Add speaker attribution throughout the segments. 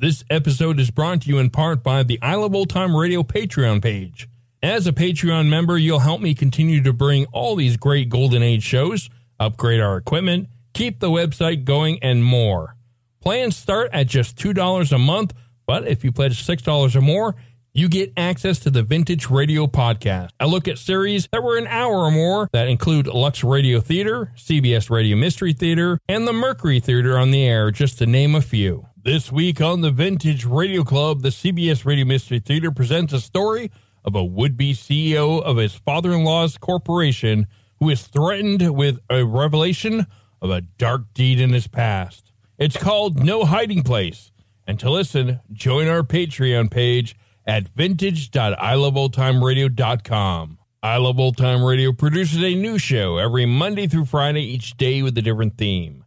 Speaker 1: This episode is brought to you in part by the I Love Old Time Radio Patreon page. As a Patreon member, you'll help me continue to bring all these great Golden Age shows, upgrade our equipment, keep the website going, and more. Plans start at just $2 a month, but if you pledge $6 or more, you get access to the Vintage Radio Podcast. I look at series that were an hour or more that include Lux Radio Theater, CBS Radio Mystery Theater, and the Mercury Theater on the air, just to name a few. This week on the Vintage Radio Club, the CBS Radio Mystery Theater presents a story of a would be CEO of his father in law's corporation who is threatened with a revelation of a dark deed in his past. It's called No Hiding Place. And to listen, join our Patreon page at vintage.iloveoldtimeradio.com. I Love Old Time Radio produces a new show every Monday through Friday, each day with a different theme.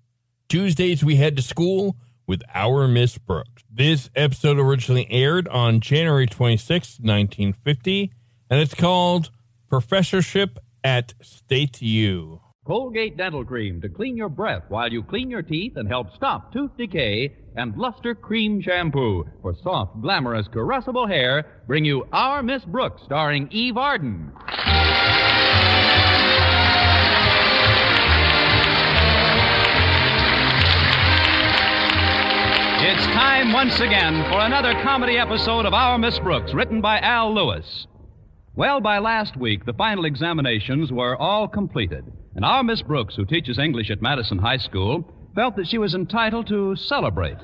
Speaker 1: Tuesdays, we head to school with Our Miss Brooks. This episode originally aired on January 26, 1950, and it's called Professorship at State U.
Speaker 2: Colgate Dental Cream to clean your breath while you clean your teeth and help stop tooth decay. And Luster Cream Shampoo for soft, glamorous, caressable hair bring you Our Miss Brooks starring Eve Arden. It's time once again for another comedy episode of Our Miss Brooks, written by Al Lewis. Well, by last week, the final examinations were all completed, and our Miss Brooks, who teaches English at Madison High School, felt that she was entitled to celebrate.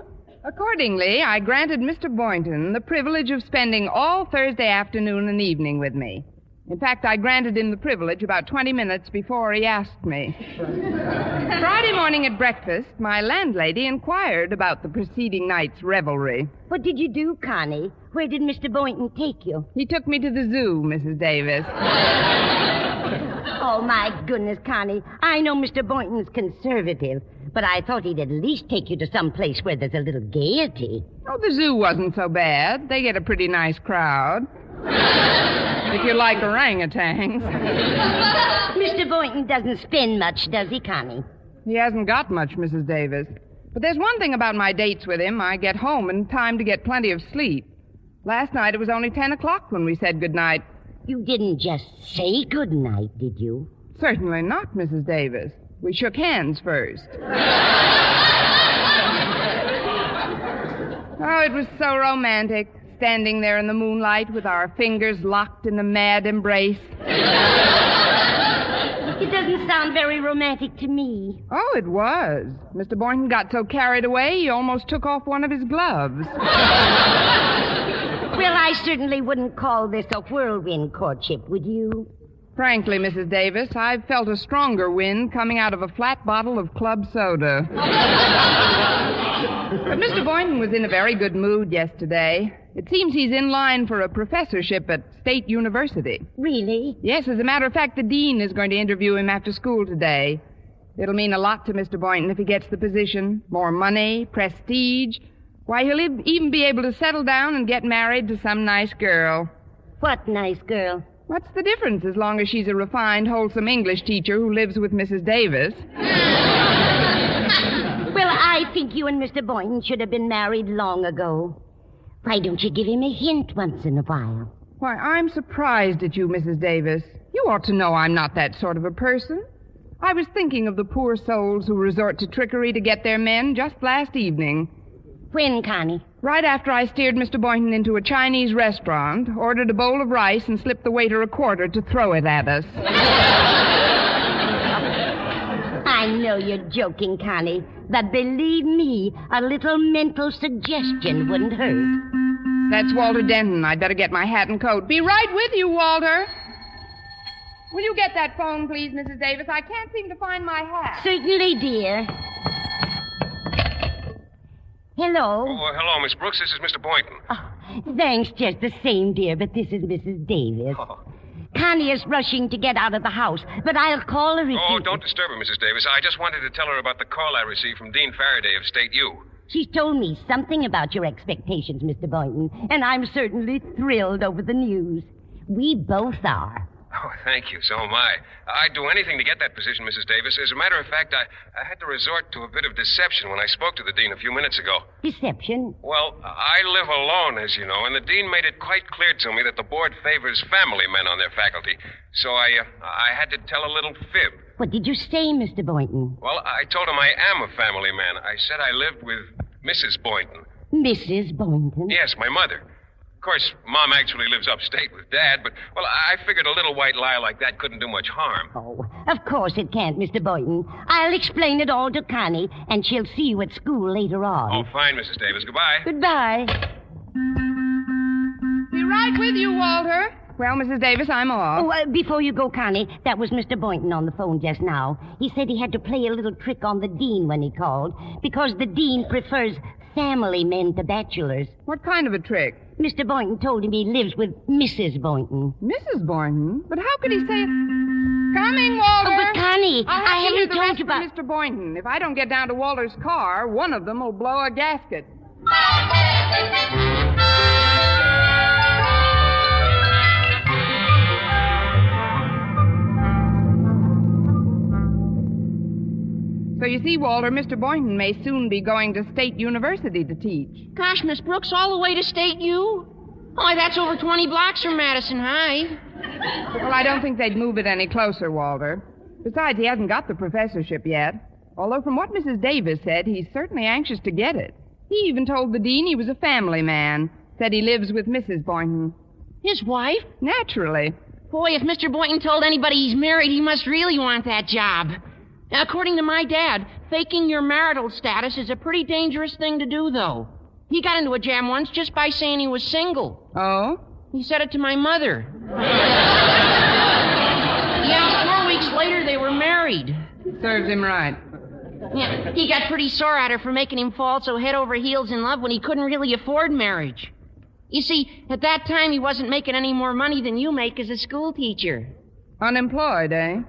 Speaker 3: Accordingly, I granted Mr. Boynton the privilege of spending all Thursday afternoon and evening with me. In fact, I granted him the privilege about 20 minutes before he asked me. Friday morning at breakfast, my landlady inquired about the preceding night's revelry.
Speaker 4: What did you do, Connie? Where did Mr. Boynton take you?
Speaker 3: He took me to the zoo, Mrs. Davis.
Speaker 4: Oh, my goodness, Connie. I know Mr. Boynton's conservative, but I thought he'd at least take you to some place where there's a little gaiety.
Speaker 3: Oh, the zoo wasn't so bad. They get a pretty nice crowd. If you like orangutans.
Speaker 4: Mr. Boynton doesn't spend much, does he, Connie?
Speaker 3: He hasn't got much, Mrs. Davis. But there's one thing about my dates with him. I get home in time to get plenty of sleep. Last night it was only 10 o'clock when we said good night.
Speaker 4: You didn't just say good night, did you?
Speaker 3: Certainly not, Mrs. Davis. We shook hands first. oh, it was so romantic, standing there in the moonlight with our fingers locked in a mad embrace.
Speaker 4: It doesn't sound very romantic to me.
Speaker 3: Oh, it was. Mr. Boynton got so carried away, he almost took off one of his gloves.
Speaker 4: Well, I certainly wouldn't call this a whirlwind courtship, would you?
Speaker 3: Frankly, Mrs. Davis, I've felt a stronger wind coming out of a flat bottle of club soda. But Mr. Boynton was in a very good mood yesterday. It seems he's in line for a professorship at State University.
Speaker 4: Really?
Speaker 3: Yes, as a matter of fact, the dean is going to interview him after school today. It'll mean a lot to Mr. Boynton if he gets the position. More money, prestige. Why, he'll even be able to settle down and get married to some nice girl.
Speaker 4: What nice girl?
Speaker 3: What's the difference as long as she's a refined, wholesome English teacher who lives with Mrs. Davis?
Speaker 4: I think you and Mr. Boynton should have been married long ago. Why don't you give him a hint once in a while?
Speaker 3: Why, I'm surprised at you, Mrs. Davis. You ought to know I'm not that sort of a person. I was thinking of the poor souls who resort to trickery to get their men just last evening.
Speaker 4: When, Connie?
Speaker 3: Right after I steered Mr. Boynton into a Chinese restaurant, ordered a bowl of rice, and slipped the waiter a quarter to throw it at us.
Speaker 4: I know you're joking, Connie, but believe me, a little mental suggestion wouldn't hurt.
Speaker 3: That's Walter Denton. I'd better get my hat and coat. Be right with you, Walter. Will you get that phone, please, Mrs. Davis? I can't seem to find my hat.
Speaker 4: Certainly, dear. Hello.
Speaker 5: Oh, hello, Miss Brooks. This is Mr. Boynton.
Speaker 4: Oh, thanks, just the same, dear, but this is Mrs. Davis.
Speaker 5: Oh.
Speaker 4: Connie is rushing to get out of the house, but I'll call her if
Speaker 5: Oh,
Speaker 4: you...
Speaker 5: don't disturb her, Mrs. Davis. I just wanted to tell her about the call I received from Dean Faraday of State U.
Speaker 4: She's told me something about your expectations, Mr. Boynton, and I'm certainly thrilled over the news. We both are.
Speaker 5: Oh, thank you. So am I. I'd do anything to get that position, Mrs. Davis. As a matter of fact, I, I had to resort to a bit of deception when I spoke to the dean a few minutes ago.
Speaker 4: Deception?
Speaker 5: Well, I live alone, as you know, and the dean made it quite clear to me that the board favors family men on their faculty. So I, uh, I had to tell a little fib.
Speaker 4: What did you say, Mr. Boynton?
Speaker 5: Well, I told him I am a family man. I said I lived with Mrs. Boynton.
Speaker 4: Mrs. Boynton?
Speaker 5: Yes, my mother. Of course, Mom actually lives upstate with Dad, but, well, I figured a little white lie like that couldn't do much harm.
Speaker 4: Oh, of course it can't, Mr. Boynton. I'll explain it all to Connie, and she'll see you at school later on.
Speaker 5: Oh, fine, Mrs. Davis. Goodbye.
Speaker 4: Goodbye.
Speaker 3: Be right with you, Walter. Well, Mrs. Davis, I'm off.
Speaker 4: Oh, uh, before you go, Connie, that was Mr. Boynton on the phone just now. He said he had to play a little trick on the dean when he called, because the dean prefers family men to bachelors.
Speaker 3: What kind of a trick?
Speaker 4: Mr. Boynton told him he lives with Mrs. Boynton.
Speaker 3: Mrs. Boynton? But how could he say it? Coming, Walter.
Speaker 4: Oh, but Connie,
Speaker 3: I'll have
Speaker 4: I
Speaker 3: to
Speaker 4: haven't
Speaker 3: the
Speaker 4: told you about.
Speaker 3: Mr. Boynton. If I don't get down to Walter's car, one of them will blow a gasket. So you see, Walter, Mr. Boynton may soon be going to State University to teach.
Speaker 6: Gosh, Miss Brooks, all the way to State U? Why, that's over 20 blocks from Madison High.
Speaker 3: Well, I don't think they'd move it any closer, Walter. Besides, he hasn't got the professorship yet. Although, from what Mrs. Davis said, he's certainly anxious to get it. He even told the dean he was a family man. Said he lives with Mrs. Boynton.
Speaker 6: His wife?
Speaker 3: Naturally.
Speaker 6: Boy, if Mr. Boynton told anybody he's married, he must really want that job. According to my dad, faking your marital status is a pretty dangerous thing to do, though. He got into a jam once just by saying he was single.
Speaker 3: Oh?
Speaker 6: He said it to my mother. yeah, four weeks later, they were married.
Speaker 3: Serves him right.
Speaker 6: Yeah, he got pretty sore at her for making him fall so head over heels in love when he couldn't really afford marriage. You see, at that time, he wasn't making any more money than you make as a school teacher.
Speaker 3: Unemployed, eh?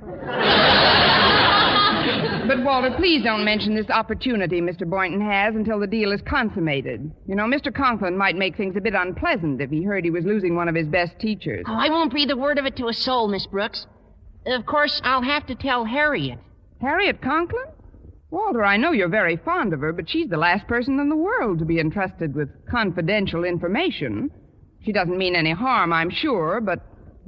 Speaker 3: But, Walter, please don't mention this opportunity Mr. Boynton has until the deal is consummated. You know, Mr. Conklin might make things a bit unpleasant if he heard he was losing one of his best teachers.
Speaker 6: Oh, I won't breathe a word of it to a soul, Miss Brooks. Of course, I'll have to tell Harriet.
Speaker 3: Harriet Conklin? Walter, I know you're very fond of her, but she's the last person in the world to be entrusted with confidential information. She doesn't mean any harm, I'm sure, but,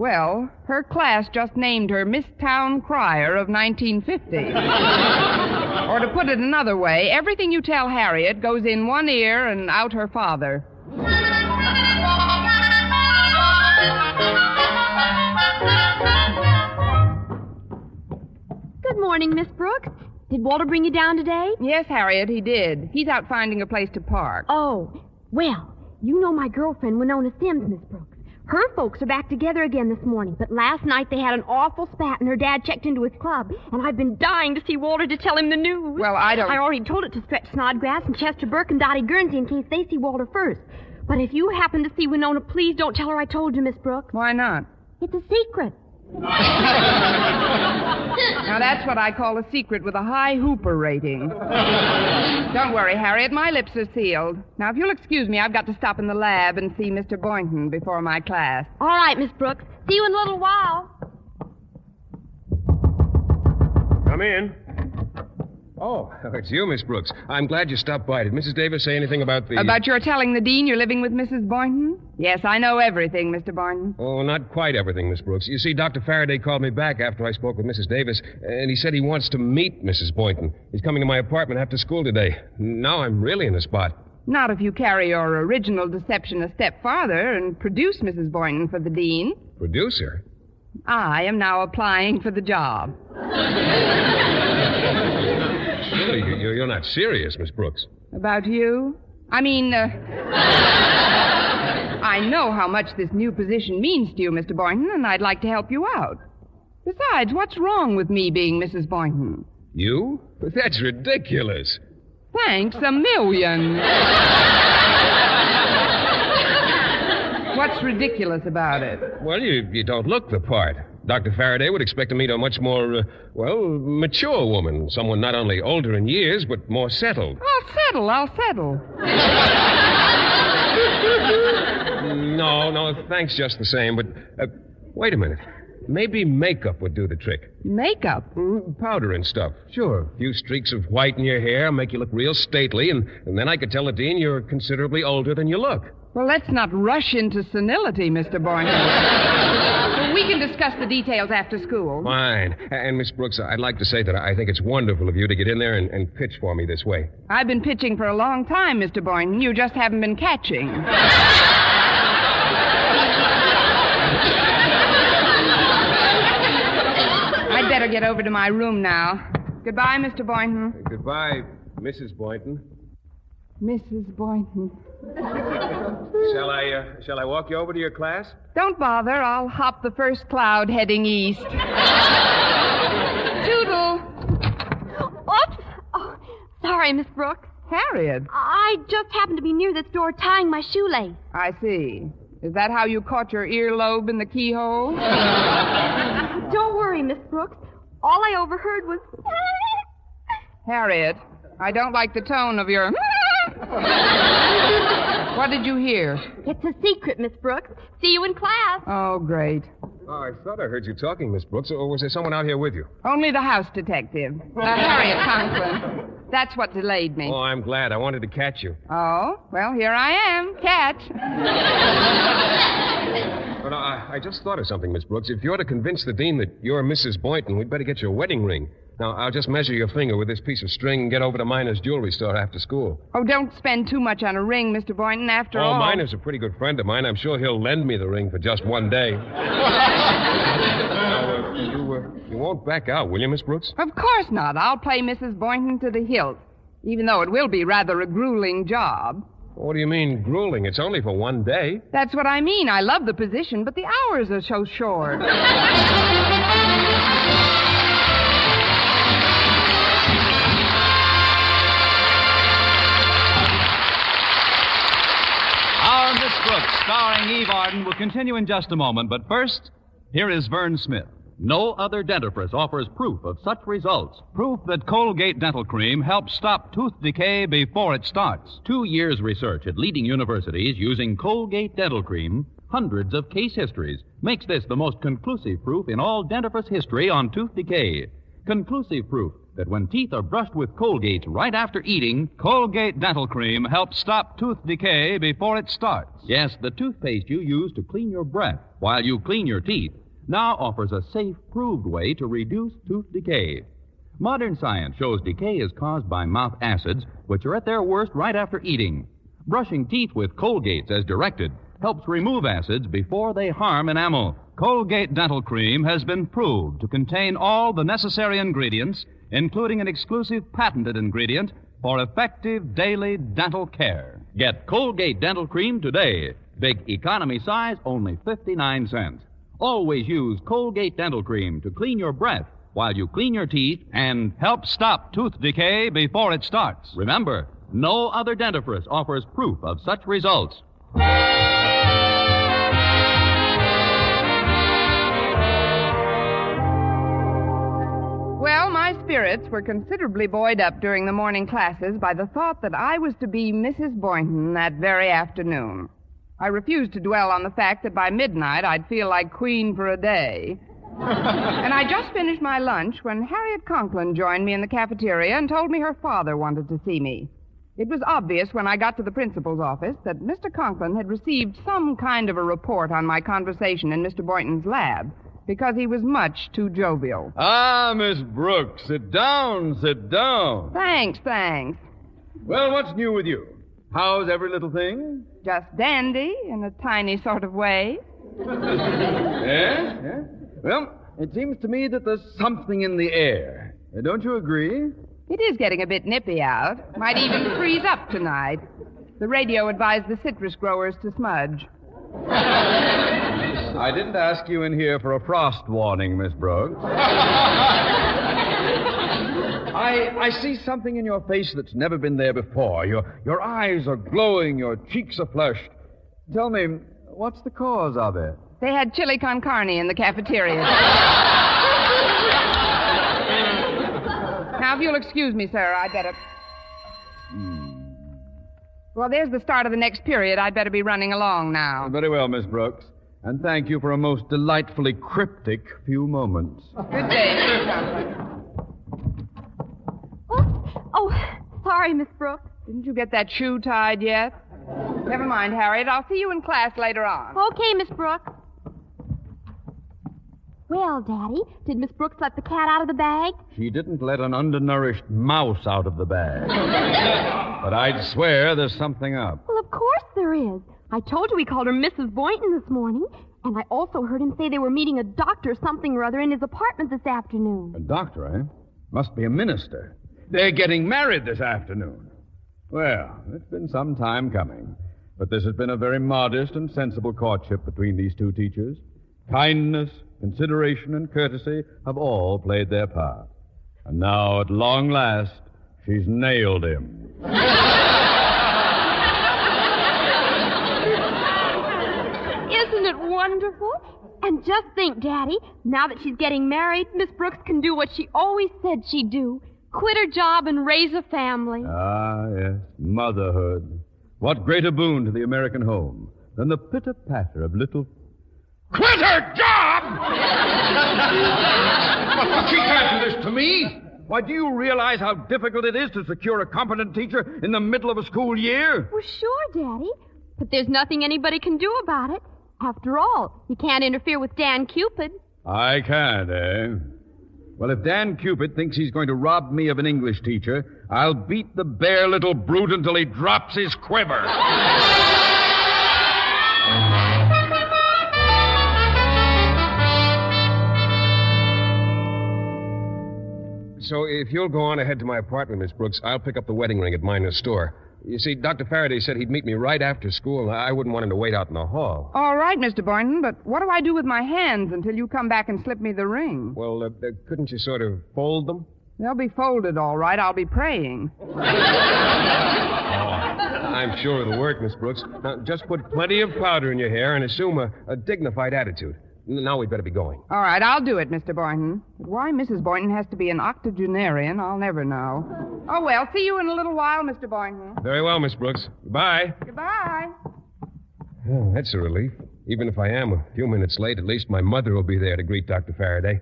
Speaker 3: well, her class just named her Miss Town Crier of 1950. or to put it another way, everything you tell Harriet goes in one ear and out her father.
Speaker 7: Good morning, Miss Brooks. Did Walter bring you down today?
Speaker 3: Yes, Harriet, he did. He's out finding a place to park.
Speaker 7: Oh, well, you know my girlfriend, Winona Sims, Miss Brooks. Her folks are back together again this morning, but last night they had an awful spat and her dad checked into his club, and I've been dying to see Walter to tell him the news.
Speaker 3: Well, I don't-
Speaker 7: I already told it to Stretch Snodgrass and Chester Burke and Dottie Guernsey in case they see Walter first. But if you happen to see Winona, please don't tell her I told you, Miss Brooks.
Speaker 3: Why not?
Speaker 7: It's a secret.
Speaker 3: Now, that's what I call a secret with a high Hooper rating. Don't worry, Harriet. My lips are sealed. Now, if you'll excuse me, I've got to stop in the lab and see Mr. Boynton before my class.
Speaker 7: All right, Miss Brooks. See you in a little while.
Speaker 5: Come in. Oh, it's you, Miss Brooks. I'm glad you stopped by. Did Mrs. Davis say anything about the.
Speaker 3: About your telling the dean you're living with Mrs. Boynton? Yes, I know everything, Mr. Boynton.
Speaker 5: Oh, not quite everything, Miss Brooks. You see, Dr. Faraday called me back after I spoke with Mrs. Davis, and he said he wants to meet Mrs. Boynton. He's coming to my apartment after school today. Now I'm really in a spot.
Speaker 3: Not if you carry your original deception a step farther and produce Mrs. Boynton for the dean.
Speaker 5: Producer?
Speaker 3: I am now applying for the job.
Speaker 5: You're not serious, Miss Brooks.
Speaker 3: About you? I mean, uh, I know how much this new position means to you, Mr. Boynton, and I'd like to help you out. Besides, what's wrong with me being Mrs. Boynton?
Speaker 5: You? But that's ridiculous.
Speaker 3: Thanks a million. What's ridiculous about it?
Speaker 5: Well, you, you don't look the part. Dr. Faraday would expect to meet a much more, uh, well, mature woman. Someone not only older in years, but more settled.
Speaker 3: I'll settle, I'll settle.
Speaker 5: No, no, thanks just the same. But uh, wait a minute. Maybe makeup would do the trick.
Speaker 3: Makeup?
Speaker 5: Mm, Powder and stuff. Sure. A few streaks of white in your hair make you look real stately, and, and then I could tell the dean you're considerably older than you look.
Speaker 3: Well, let's not rush into senility, Mr. Boynton. We can discuss the details after school.
Speaker 5: Fine. And, Miss Brooks, I'd like to say that I think it's wonderful of you to get in there and, and pitch for me this way.
Speaker 3: I've been pitching for a long time, Mr. Boynton. You just haven't been catching. I'd better get over to my room now. Goodbye, Mr. Boynton.
Speaker 5: Goodbye, Mrs. Boynton.
Speaker 3: Mrs. Boynton.
Speaker 5: Shall I, uh, shall I walk you over to your class?
Speaker 3: Don't bother. I'll hop the first cloud heading east. Toodle.
Speaker 7: Oops. Oh, sorry, Miss Brooks.
Speaker 3: Harriet.
Speaker 7: I just happened to be near this door tying my shoelace.
Speaker 3: I see. Is that how you caught your earlobe in the keyhole?
Speaker 7: Don't worry, Miss Brooks. All I overheard was.
Speaker 3: Harriet, I don't like the tone of your. what did you hear?
Speaker 7: It's a secret, Miss Brooks. See you in class.
Speaker 3: Oh, great.
Speaker 5: Oh, I thought I heard you talking, Miss Brooks. Or was there someone out here with you?
Speaker 3: Only the house detective, uh, Harriet Conklin. That's what delayed me.
Speaker 5: Oh, I'm glad. I wanted to catch you.
Speaker 3: Oh, well, here I am. Catch.
Speaker 5: But I, I just thought of something, Miss Brooks. If you're to convince the dean that you're Mrs. Boynton, we'd better get your wedding ring. Now, I'll just measure your finger with this piece of string and get over to Miner's jewelry store after school.
Speaker 3: Oh, don't spend too much on a ring, Mr. Boynton, after all.
Speaker 5: oh,
Speaker 3: all.
Speaker 5: Miner's a pretty good friend of mine. I'm sure he'll lend me the ring for just one day. now, uh, you, uh, you won't back out, will you, Miss Brooks?
Speaker 3: Of course not. I'll play Mrs. Boynton to the hilt, even though it will be rather a grueling job.
Speaker 5: What do you mean, grueling? It's only for one day.
Speaker 3: That's what I mean. I love the position, but the hours are so short.
Speaker 2: Our Brooks, starring Eve Arden, will continue in just a moment. But first, here is Vern Smith. No other dentifrice offers proof of such results. Proof that Colgate Dental Cream helps stop tooth decay before it starts. Two years research at leading universities using Colgate Dental Cream, hundreds of case histories, makes this the most conclusive proof in all dentifrice history on tooth decay. Conclusive proof that when teeth are brushed with Colgate right after eating, Colgate Dental Cream helps stop tooth decay before it starts. Yes, the toothpaste you use to clean your breath while you clean your teeth now offers a safe, proved way to reduce tooth decay. Modern science shows decay is caused by mouth acids, which are at their worst right after eating. Brushing teeth with Colgates as directed helps remove acids before they harm enamel. Colgate Dental Cream has been proved to contain all the necessary ingredients, including an exclusive patented ingredient for effective daily dental care. Get Colgate Dental Cream today. Big economy size, only 59 cents. Always use Colgate Dental Cream to clean your breath while you clean your teeth and help stop tooth decay before it starts. Remember, no other dentifrice offers proof of such results.
Speaker 3: Were considerably buoyed up during the morning classes by the thought that I was to be Mrs. Boynton that very afternoon. I refused to dwell on the fact that by midnight I'd feel like queen for a day. and I just finished my lunch when Harriet Conklin joined me in the cafeteria and told me her father wanted to see me. It was obvious when I got to the principal's office that Mr. Conklin had received some kind of a report on my conversation in Mr. Boynton's lab because he was much too jovial.
Speaker 8: Ah, Miss Brooks, sit down, sit down.
Speaker 3: Thanks, thanks.
Speaker 8: Well, what's new with you? How's every little thing?
Speaker 3: Just dandy in a tiny sort of way.
Speaker 8: yes, yes. Well, it seems to me that there's something in the air. Uh, Don't you agree?
Speaker 3: It is getting a bit nippy out. Might even freeze up tonight. The radio advised the citrus growers to smudge.
Speaker 8: I didn't ask you in here for a frost warning, Miss Brooks. I, I see something in your face that's never been there before. Your, your eyes are glowing, your cheeks are flushed. Tell me, what's the cause of it?
Speaker 3: They had chili con carne in the cafeteria. now, if you'll excuse me, sir, I'd better. Hmm. Well, there's the start of the next period. I'd better be running along now.
Speaker 8: Very well, Miss Brooks. And thank you for a most delightfully cryptic few moments.
Speaker 3: Good day, Mr. Conklin.
Speaker 7: Oh, oh, sorry, Miss Brooks.
Speaker 3: Didn't you get that shoe tied yet? Never mind, Harriet. I'll see you in class later on.
Speaker 7: Okay, Miss Brooks. Well, Daddy, did Miss Brooks let the cat out of the bag?
Speaker 8: She didn't let an undernourished mouse out of the bag. but I'd swear there's something up.
Speaker 7: Well, of course there is. I told you we called her Mrs. Boynton this morning. And I also heard him say they were meeting a doctor something or other in his apartment this afternoon.
Speaker 8: A doctor, eh? Must be a minister. They're getting married this afternoon. Well, it's been some time coming. But this has been a very modest and sensible courtship between these two teachers. Kindness, consideration, and courtesy have all played their part. And now, at long last, she's nailed him.
Speaker 7: Isn't it wonderful? And just think, Daddy, now that she's getting married, Miss Brooks can do what she always said she'd do quit her job and raise a family.
Speaker 8: Ah, yes, motherhood. What greater boon to the American home than the pitter patter of little. Quit her job! she can't do this to me. Why, do you realize how difficult it is to secure a competent teacher in the middle of a school year?
Speaker 7: Well, sure, Daddy. But there's nothing anybody can do about it. After all, you can't interfere with Dan Cupid.
Speaker 8: I can't, eh? Well, if Dan Cupid thinks he's going to rob me of an English teacher, I'll beat the bare little brute until he drops his quiver.
Speaker 5: So if you'll go on ahead to my apartment, Miss Brooks, I'll pick up the wedding ring at Miner's store. You see, Dr. Faraday said he'd meet me right after school, and I wouldn't want him to wait out in the hall.
Speaker 3: All right, Mr. Boynton, but what do I do with my hands until you come back and slip me the ring?
Speaker 5: Well, uh, uh, couldn't you sort of fold them?
Speaker 3: They'll be folded all right. I'll be praying.
Speaker 5: I'm sure it'll work, Miss Brooks. Now, just put plenty of powder in your hair and assume a, a dignified attitude. Now we'd better be going.
Speaker 3: All right, I'll do it, Mr. Boynton. But why Mrs. Boynton has to be an octogenarian, I'll never know. Oh, well, see you in a little while, Mr. Boynton.
Speaker 5: Very well, Miss Brooks. Goodbye.
Speaker 3: Goodbye.
Speaker 5: Oh, that's a relief. Even if I am a few minutes late, at least my mother will be there to greet Dr. Faraday.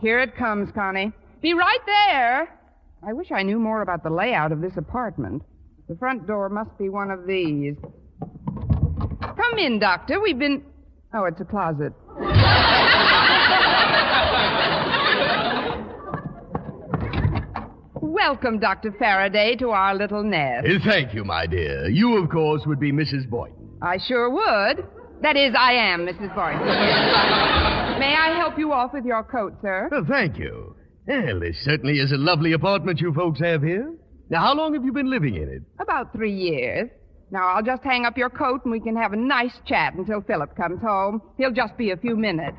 Speaker 3: Here it comes, Connie. Be right there. I wish I knew more about the layout of this apartment. The front door must be one of these. Come in, Doctor. We've been. Oh, it's a closet. Welcome, Dr. Faraday, to our little nest.
Speaker 9: Uh, Thank you, my dear. You, of course, would be Mrs. Boynton.
Speaker 3: I sure would. That is, I am Mrs. Boynton. May I help you off with your coat, sir?
Speaker 9: Well, thank you. Well, this certainly is a lovely apartment you folks have here. Now, how long have you been living in it?
Speaker 3: About three years. Now, I'll just hang up your coat and we can have a nice chat until Philip comes home. He'll just be a few minutes.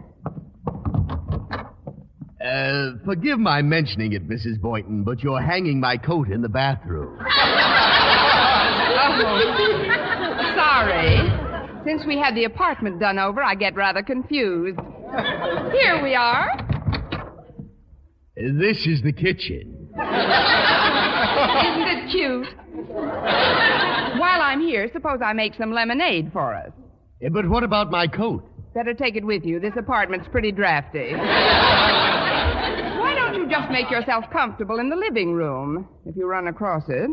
Speaker 9: Uh, forgive my mentioning it, Mrs. Boynton, but you're hanging my coat in the bathroom.
Speaker 3: Oh, sorry. Since we had the apartment done over, I get rather confused. Here we are.
Speaker 9: This is the kitchen.
Speaker 3: Isn't it cute? While I'm here, suppose I make some lemonade for us.
Speaker 9: Eh, But what about my coat?
Speaker 3: Better take it with you. This apartment's pretty drafty. Why don't you just make yourself comfortable in the living room if you run across it?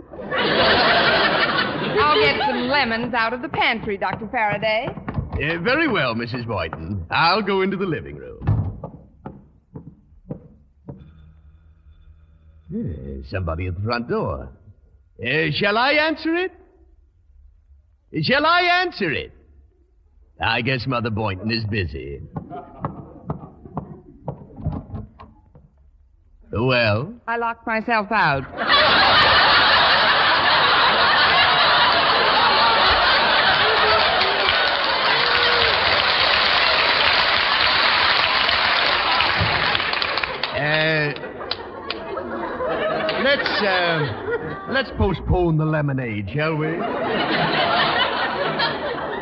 Speaker 3: I'll get some lemons out of the pantry, Dr. Faraday.
Speaker 9: Eh, very well, Mrs. Boynton. I'll go into the living room. Eh, somebody at the front door. Eh, shall I answer it? Shall I answer it? I guess Mother Boynton is busy. Well,
Speaker 3: I locked myself out.
Speaker 9: let's uh, let's postpone the lemonade, shall we?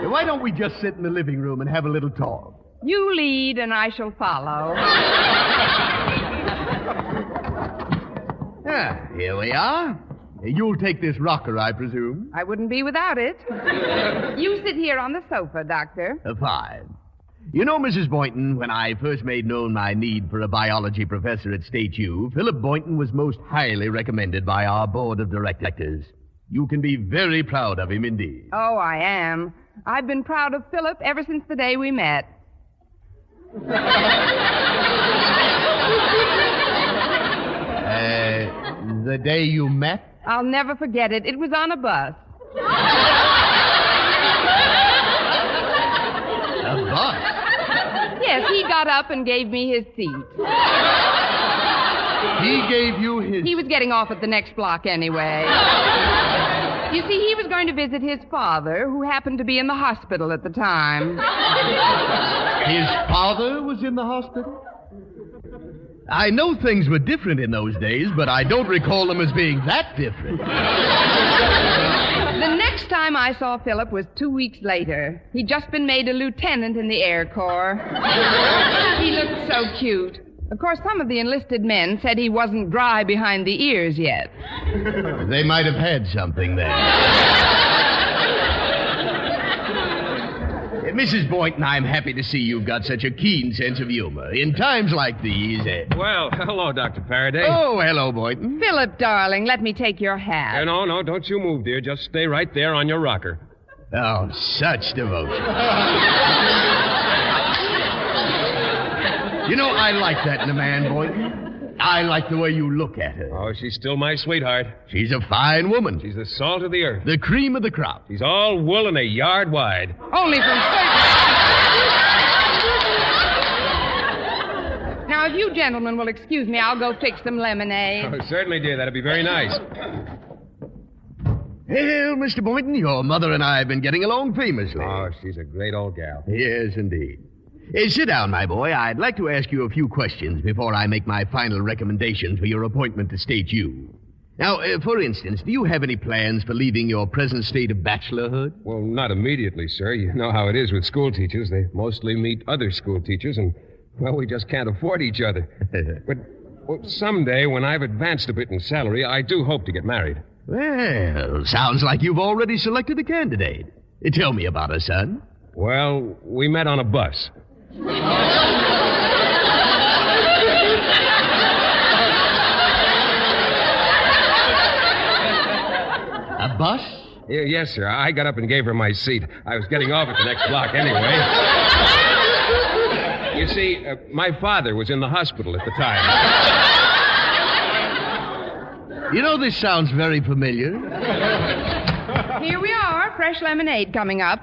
Speaker 9: Why don't we just sit in the living room and have a little talk?
Speaker 3: You lead, and I shall follow.
Speaker 9: Ah, here we are. You'll take this rocker, I presume.
Speaker 3: I wouldn't be without it. You sit here on the sofa, Doctor.
Speaker 9: Uh, fine. You know, Mrs. Boynton, when I first made known my need for a biology professor at State U, Philip Boynton was most highly recommended by our board of directors. You can be very proud of him indeed.
Speaker 3: Oh, I am. I've been proud of Philip ever since the day we met.
Speaker 9: Uh, the day you met?
Speaker 3: I'll never forget it. It was on a bus.
Speaker 9: A bus?
Speaker 3: Yes, he got up and gave me his seat.
Speaker 9: He gave you his.
Speaker 3: He was getting off at the next block anyway. You see, he was going to visit his father, who happened to be in the hospital at the time.
Speaker 9: His father was in the hospital? I know things were different in those days, but I don't recall them as being that different.
Speaker 3: The time I saw Philip was two weeks later. He'd just been made a lieutenant in the Air Corps. he looked so cute. Of course, some of the enlisted men said he wasn't dry behind the ears yet.
Speaker 9: They might have had something there. Uh, Mrs. Boynton, I'm happy to see you've got such a keen sense of humor. In times like these. Uh...
Speaker 5: Well, hello, Dr. Faraday.
Speaker 9: Oh, hello, Boynton.
Speaker 3: Philip, darling, let me take your hat.
Speaker 5: Uh, no, no, don't you move, dear. Just stay right there on your rocker.
Speaker 9: Oh, such devotion. you know, I like that in a man, Boynton. I like the way you look at her.
Speaker 5: Oh, she's still my sweetheart.
Speaker 9: She's a fine woman.
Speaker 5: She's the salt of the earth.
Speaker 9: The cream of the crop.
Speaker 5: She's all wool and a yard wide.
Speaker 3: Only from certain. Now, if you gentlemen will excuse me, I'll go fix some lemonade.
Speaker 5: Oh, certainly, dear. That'd be very nice.
Speaker 9: Well, Mr. Boynton, your mother and I have been getting along famously.
Speaker 5: Oh, she's a great old gal.
Speaker 9: Yes, indeed. Eh, sit down, my boy. I'd like to ask you a few questions before I make my final recommendation for your appointment to State U. Now, uh, for instance, do you have any plans for leaving your present state of bachelorhood?
Speaker 5: Well, not immediately, sir. You know how it is with school teachers. They mostly meet other school teachers, and, well, we just can't afford each other. but well, someday, when I've advanced a bit in salary, I do hope to get married.
Speaker 9: Well, sounds like you've already selected a candidate. Tell me about her, son.
Speaker 5: Well, we met on a bus.
Speaker 9: A bus?
Speaker 5: Y- yes, sir. I got up and gave her my seat. I was getting off at the next block anyway. You see, uh, my father was in the hospital at the time.
Speaker 9: You know, this sounds very familiar.
Speaker 3: Here we are, fresh lemonade coming up.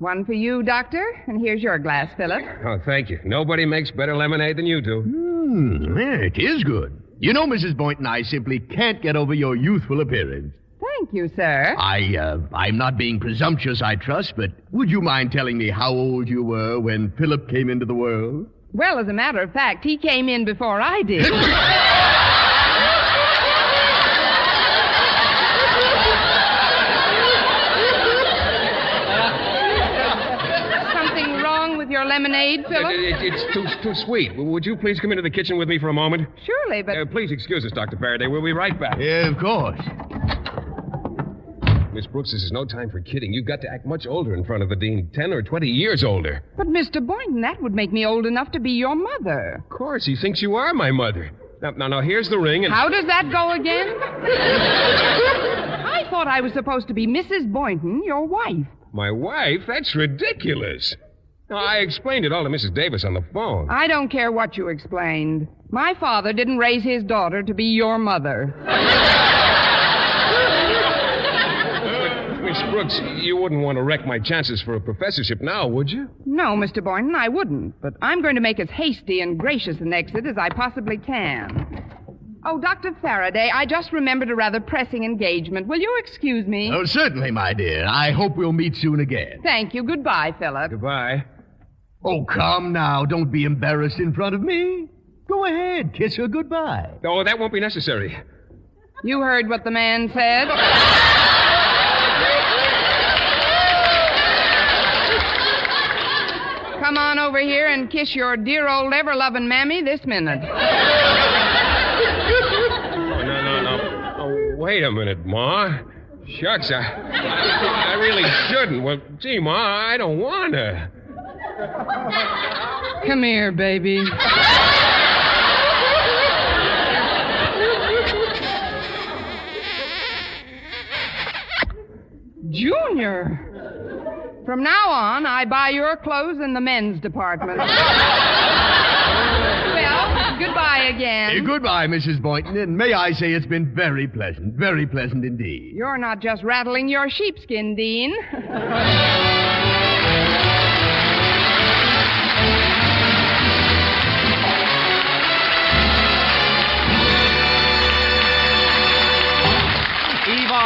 Speaker 3: One for you, Doctor, and here's your glass, Philip.
Speaker 5: Oh, thank you. Nobody makes better lemonade than you do.
Speaker 9: Hmm, yeah, it is good. You know, Mrs. Boynton, I simply can't get over your youthful appearance.
Speaker 3: Thank you, sir.
Speaker 9: I, uh, I'm not being presumptuous, I trust, but would you mind telling me how old you were when Philip came into the world?
Speaker 3: Well, as a matter of fact, he came in before I did. lemonade, Philip?
Speaker 5: It- it- it's too, too sweet. Would you please come into the kitchen with me for a moment?
Speaker 3: Surely, but
Speaker 5: Uh, please excuse us, Dr. Faraday. We'll be right back.
Speaker 9: Yeah, of course.
Speaker 5: Miss Brooks, this is no time for kidding. You've got to act much older in front of the dean. Ten or twenty years older.
Speaker 3: but Mr. Boynton, that would make me old enough to be your mother.
Speaker 5: Of course, he thinks you are my mother. Now, now, now here's the ring, and
Speaker 3: How does that go again? I thought I was supposed to be Mrs. Boynton, your wife.
Speaker 5: my wife. That's ridiculous. Now, I explained it all to Mrs. Davis on the phone.
Speaker 3: I don't care what you explained. My father didn't raise his daughter to be your mother.
Speaker 5: Miss Brooks, you wouldn't want to wreck my chances for a professorship now, would you?
Speaker 3: No, Mr. Boynton, I wouldn't. But I'm going to make as hasty and gracious an exit as I possibly can. Oh, Dr. Faraday, I just remembered a rather pressing engagement. Will you excuse me?
Speaker 9: Oh, certainly, my dear. I hope we'll meet soon again.
Speaker 3: Thank you. Goodbye, Philip.
Speaker 5: Goodbye.
Speaker 9: Oh, come now. Don't be embarrassed in front of me. Go ahead. Kiss her goodbye.
Speaker 5: Oh, that won't be necessary.
Speaker 3: You heard what the man said. Come on over here and kiss your dear old ever loving mammy this minute.
Speaker 5: Oh, no, no, no. Oh, wait a minute, Ma. Shucks, I, I really shouldn't. Well, gee, Ma, I don't want to.
Speaker 3: Come here, baby. Junior. From now on, I buy your clothes in the men's department. well, goodbye again.
Speaker 9: Eh, goodbye, Mrs. Boynton, and may I say it's been very pleasant, very pleasant indeed.
Speaker 3: You're not just rattling your sheepskin, Dean.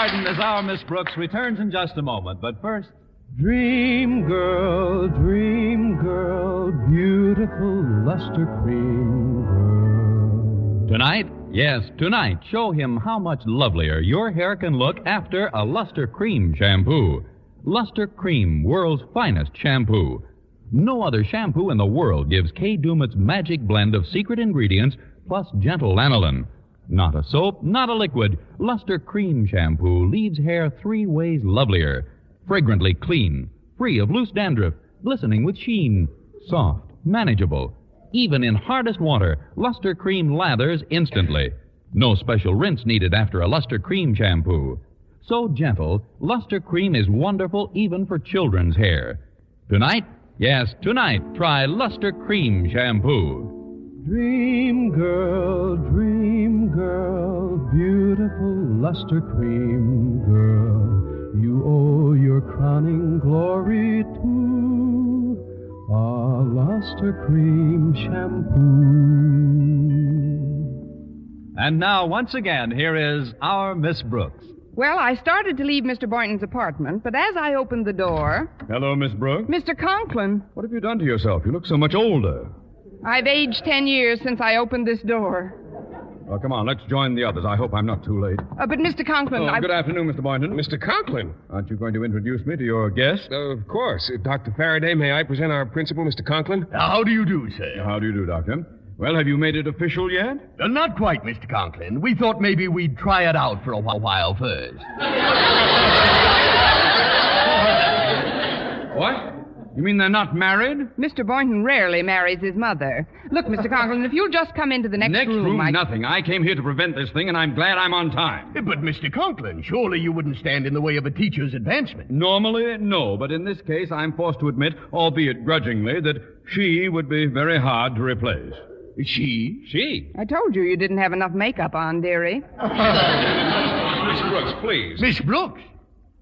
Speaker 2: As our Miss Brooks returns in just a moment, but first.
Speaker 10: Dream girl, dream girl, beautiful luster cream girl.
Speaker 2: Tonight, yes, tonight, show him how much lovelier your hair can look after a Luster Cream shampoo. Luster Cream, world's finest shampoo. No other shampoo in the world gives Kay Daumit's magic blend of secret ingredients plus gentle lanolin. Not a soap, not a liquid. Luster Cream shampoo leaves hair three ways lovelier. Fragrantly clean, free of loose dandruff, glistening with sheen, soft, manageable. Even in hardest water, Luster Cream lathers instantly. No special rinse needed after a Luster Cream shampoo. So gentle, Luster Cream is wonderful even for children's hair. Tonight, yes, tonight, try Luster Cream shampoo.
Speaker 10: Dream girl, dream girl, beautiful luster cream girl. You owe your crowning glory to a luster cream shampoo.
Speaker 2: And now, once again, here is our Miss Brooks.
Speaker 3: Well, I started to leave Mr. Boynton's apartment, but as I opened the door,
Speaker 8: Hello, Miss Brooks.
Speaker 3: Mr. Conklin,
Speaker 8: What have you done to yourself? You look so much older.
Speaker 3: I've aged ten years since I opened this door.
Speaker 8: Well, come on, let's join the others. I hope I'm not too late.
Speaker 3: Uh, but Mr. Conklin,
Speaker 8: Oh,
Speaker 3: I...
Speaker 8: good afternoon, Mr. Boynton.
Speaker 5: Mr. Conklin.
Speaker 8: Aren't you going to introduce me to your guest?
Speaker 5: Uh, of course. Uh, Dr. Faraday, may I present our principal, Mr. Conklin?
Speaker 9: How do you do, sir?
Speaker 8: How do you do, Doctor? Well, have you made it official yet?
Speaker 9: Uh, not quite, Mr. Conklin. We thought maybe we'd try it out for a while first.
Speaker 8: What? You mean they're not married?
Speaker 3: Mr. Boynton rarely marries his mother. Look, Mr. Conklin, if you'll just come into the next,
Speaker 8: Next room,
Speaker 3: I...
Speaker 8: nothing. I came here to prevent this thing, and I'm glad I'm on time.
Speaker 9: Eh, But, Mr. Conklin, surely you wouldn't stand in the way of a teacher's advancement.
Speaker 8: Normally, no, but in this case, I'm forced to admit, albeit grudgingly, that she would be very hard to replace.
Speaker 9: She?
Speaker 5: She.
Speaker 3: I told you you didn't have enough makeup on, dearie.
Speaker 5: Miss Brooks, please.
Speaker 9: Miss Brooks?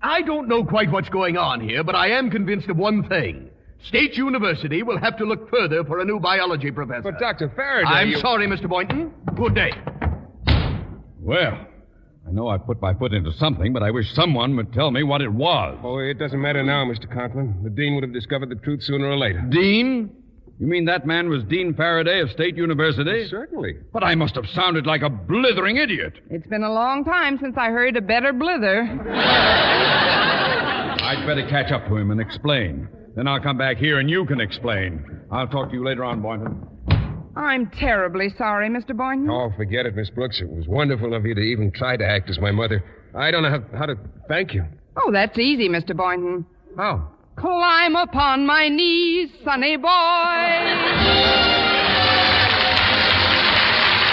Speaker 9: I don't know quite what's going on here, but I am convinced of one thing. State University will have to look further for a new biology professor.
Speaker 5: But, Dr. Faraday.
Speaker 9: I'm
Speaker 5: you-
Speaker 9: sorry, Mr. Boynton. Good day.
Speaker 8: Well, I know I've put my foot into something, but I wish someone would tell me what it was.
Speaker 5: Oh, it doesn't matter now, Mr. Conklin. The dean would have discovered the truth sooner or later.
Speaker 8: Dean? You mean that man was Dean Faraday of State University?
Speaker 5: Certainly.
Speaker 8: But I must have sounded like a blithering idiot.
Speaker 3: It's been a long time since I heard a better blither.
Speaker 8: I'd better catch up to him and explain. Then I'll come back here and you can explain. I'll talk to you later on, Boynton.
Speaker 3: I'm terribly sorry, Mr. Boynton.
Speaker 5: Oh, forget it, Miss Brooks. It was wonderful of you to even try to act as my mother. I don't know how, how to thank you.
Speaker 3: Oh, that's easy, Mr. Boynton.
Speaker 5: How?
Speaker 3: Climb upon my knees, sonny boy.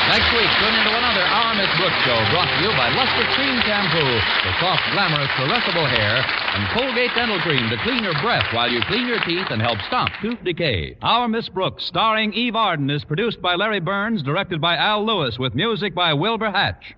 Speaker 2: Next week, tune into another Our Miss Brooks show brought to you by Lustre Creme Shampoo for soft, glamorous, caressable hair and Colgate Dental Cream to clean your breath while you clean your teeth and help stop tooth decay. Our Miss Brooks, starring Eve Arden, is produced by Larry Berns, directed by Al Lewis, with music by Wilbur Hatch.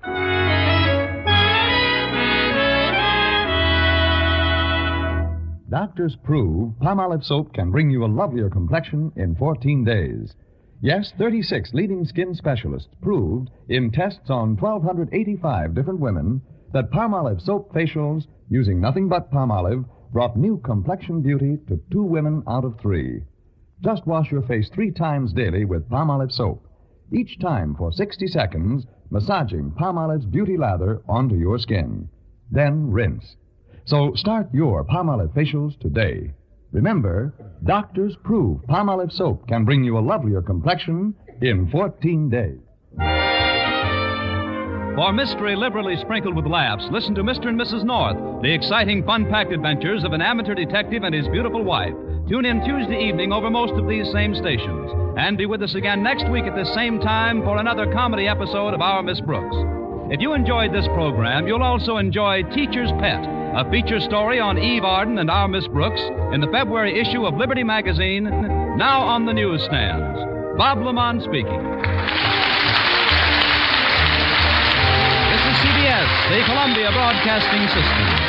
Speaker 11: Doctors prove Palmolive soap can bring you a lovelier complexion in 14 days. Yes, 36 leading skin specialists proved in tests on 1,285 different women that Palmolive soap facials using nothing but Palmolive brought new complexion beauty to two women out of three. Just wash your face three times daily with Palmolive soap, each time for 60 seconds, massaging Palmolive's beauty lather onto your skin. Then rinse. So start your Palmolive facials today. Remember, doctors prove Palmolive soap can bring you a lovelier complexion in 14 days.
Speaker 2: For mystery liberally sprinkled with laughs, listen to Mr. and Mrs. North, the exciting, fun packed adventures of an amateur detective and his beautiful wife. Tune in Tuesday evening over most of these same stations. And be with us again next week at the same time for another comedy episode of Our Miss Brooks. If you enjoyed this program, you'll also enjoy Teacher's Pet, a feature story on Eve Arden and our Miss Brooks in the February issue of Liberty Magazine, now on the newsstands. Bob LeMond speaking. This is CBS, the Columbia Broadcasting System.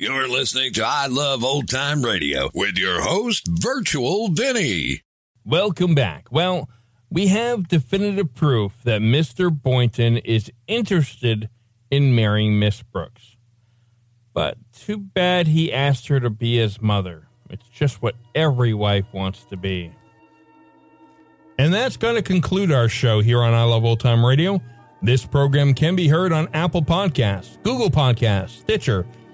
Speaker 12: You're listening to I Love Old Time Radio with your host, Virtual Vinny.
Speaker 1: Welcome back. Well, we have definitive proof that Mr. Boynton is interested in marrying Miss Brooks. But too bad he asked her to be his mother. It's just what every wife wants to be. And that's going to conclude our show here on I Love Old Time Radio. This program can be heard on Apple Podcasts, Google Podcasts, Stitcher,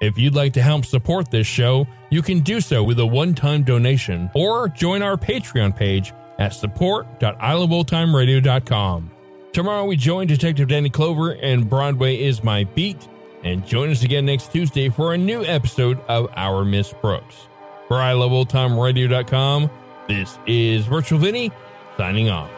Speaker 1: If you'd like to help support this show, you can do so with a one time donation or join our Patreon page at support.iloveoldtimeradio.com. Tomorrow we join Detective Danny Clover and Broadway is My Beat, and join us again next Tuesday for a new episode of Our Miss Brooks. For iloveoldtimeradio.com, this is Virtual Vinny signing off.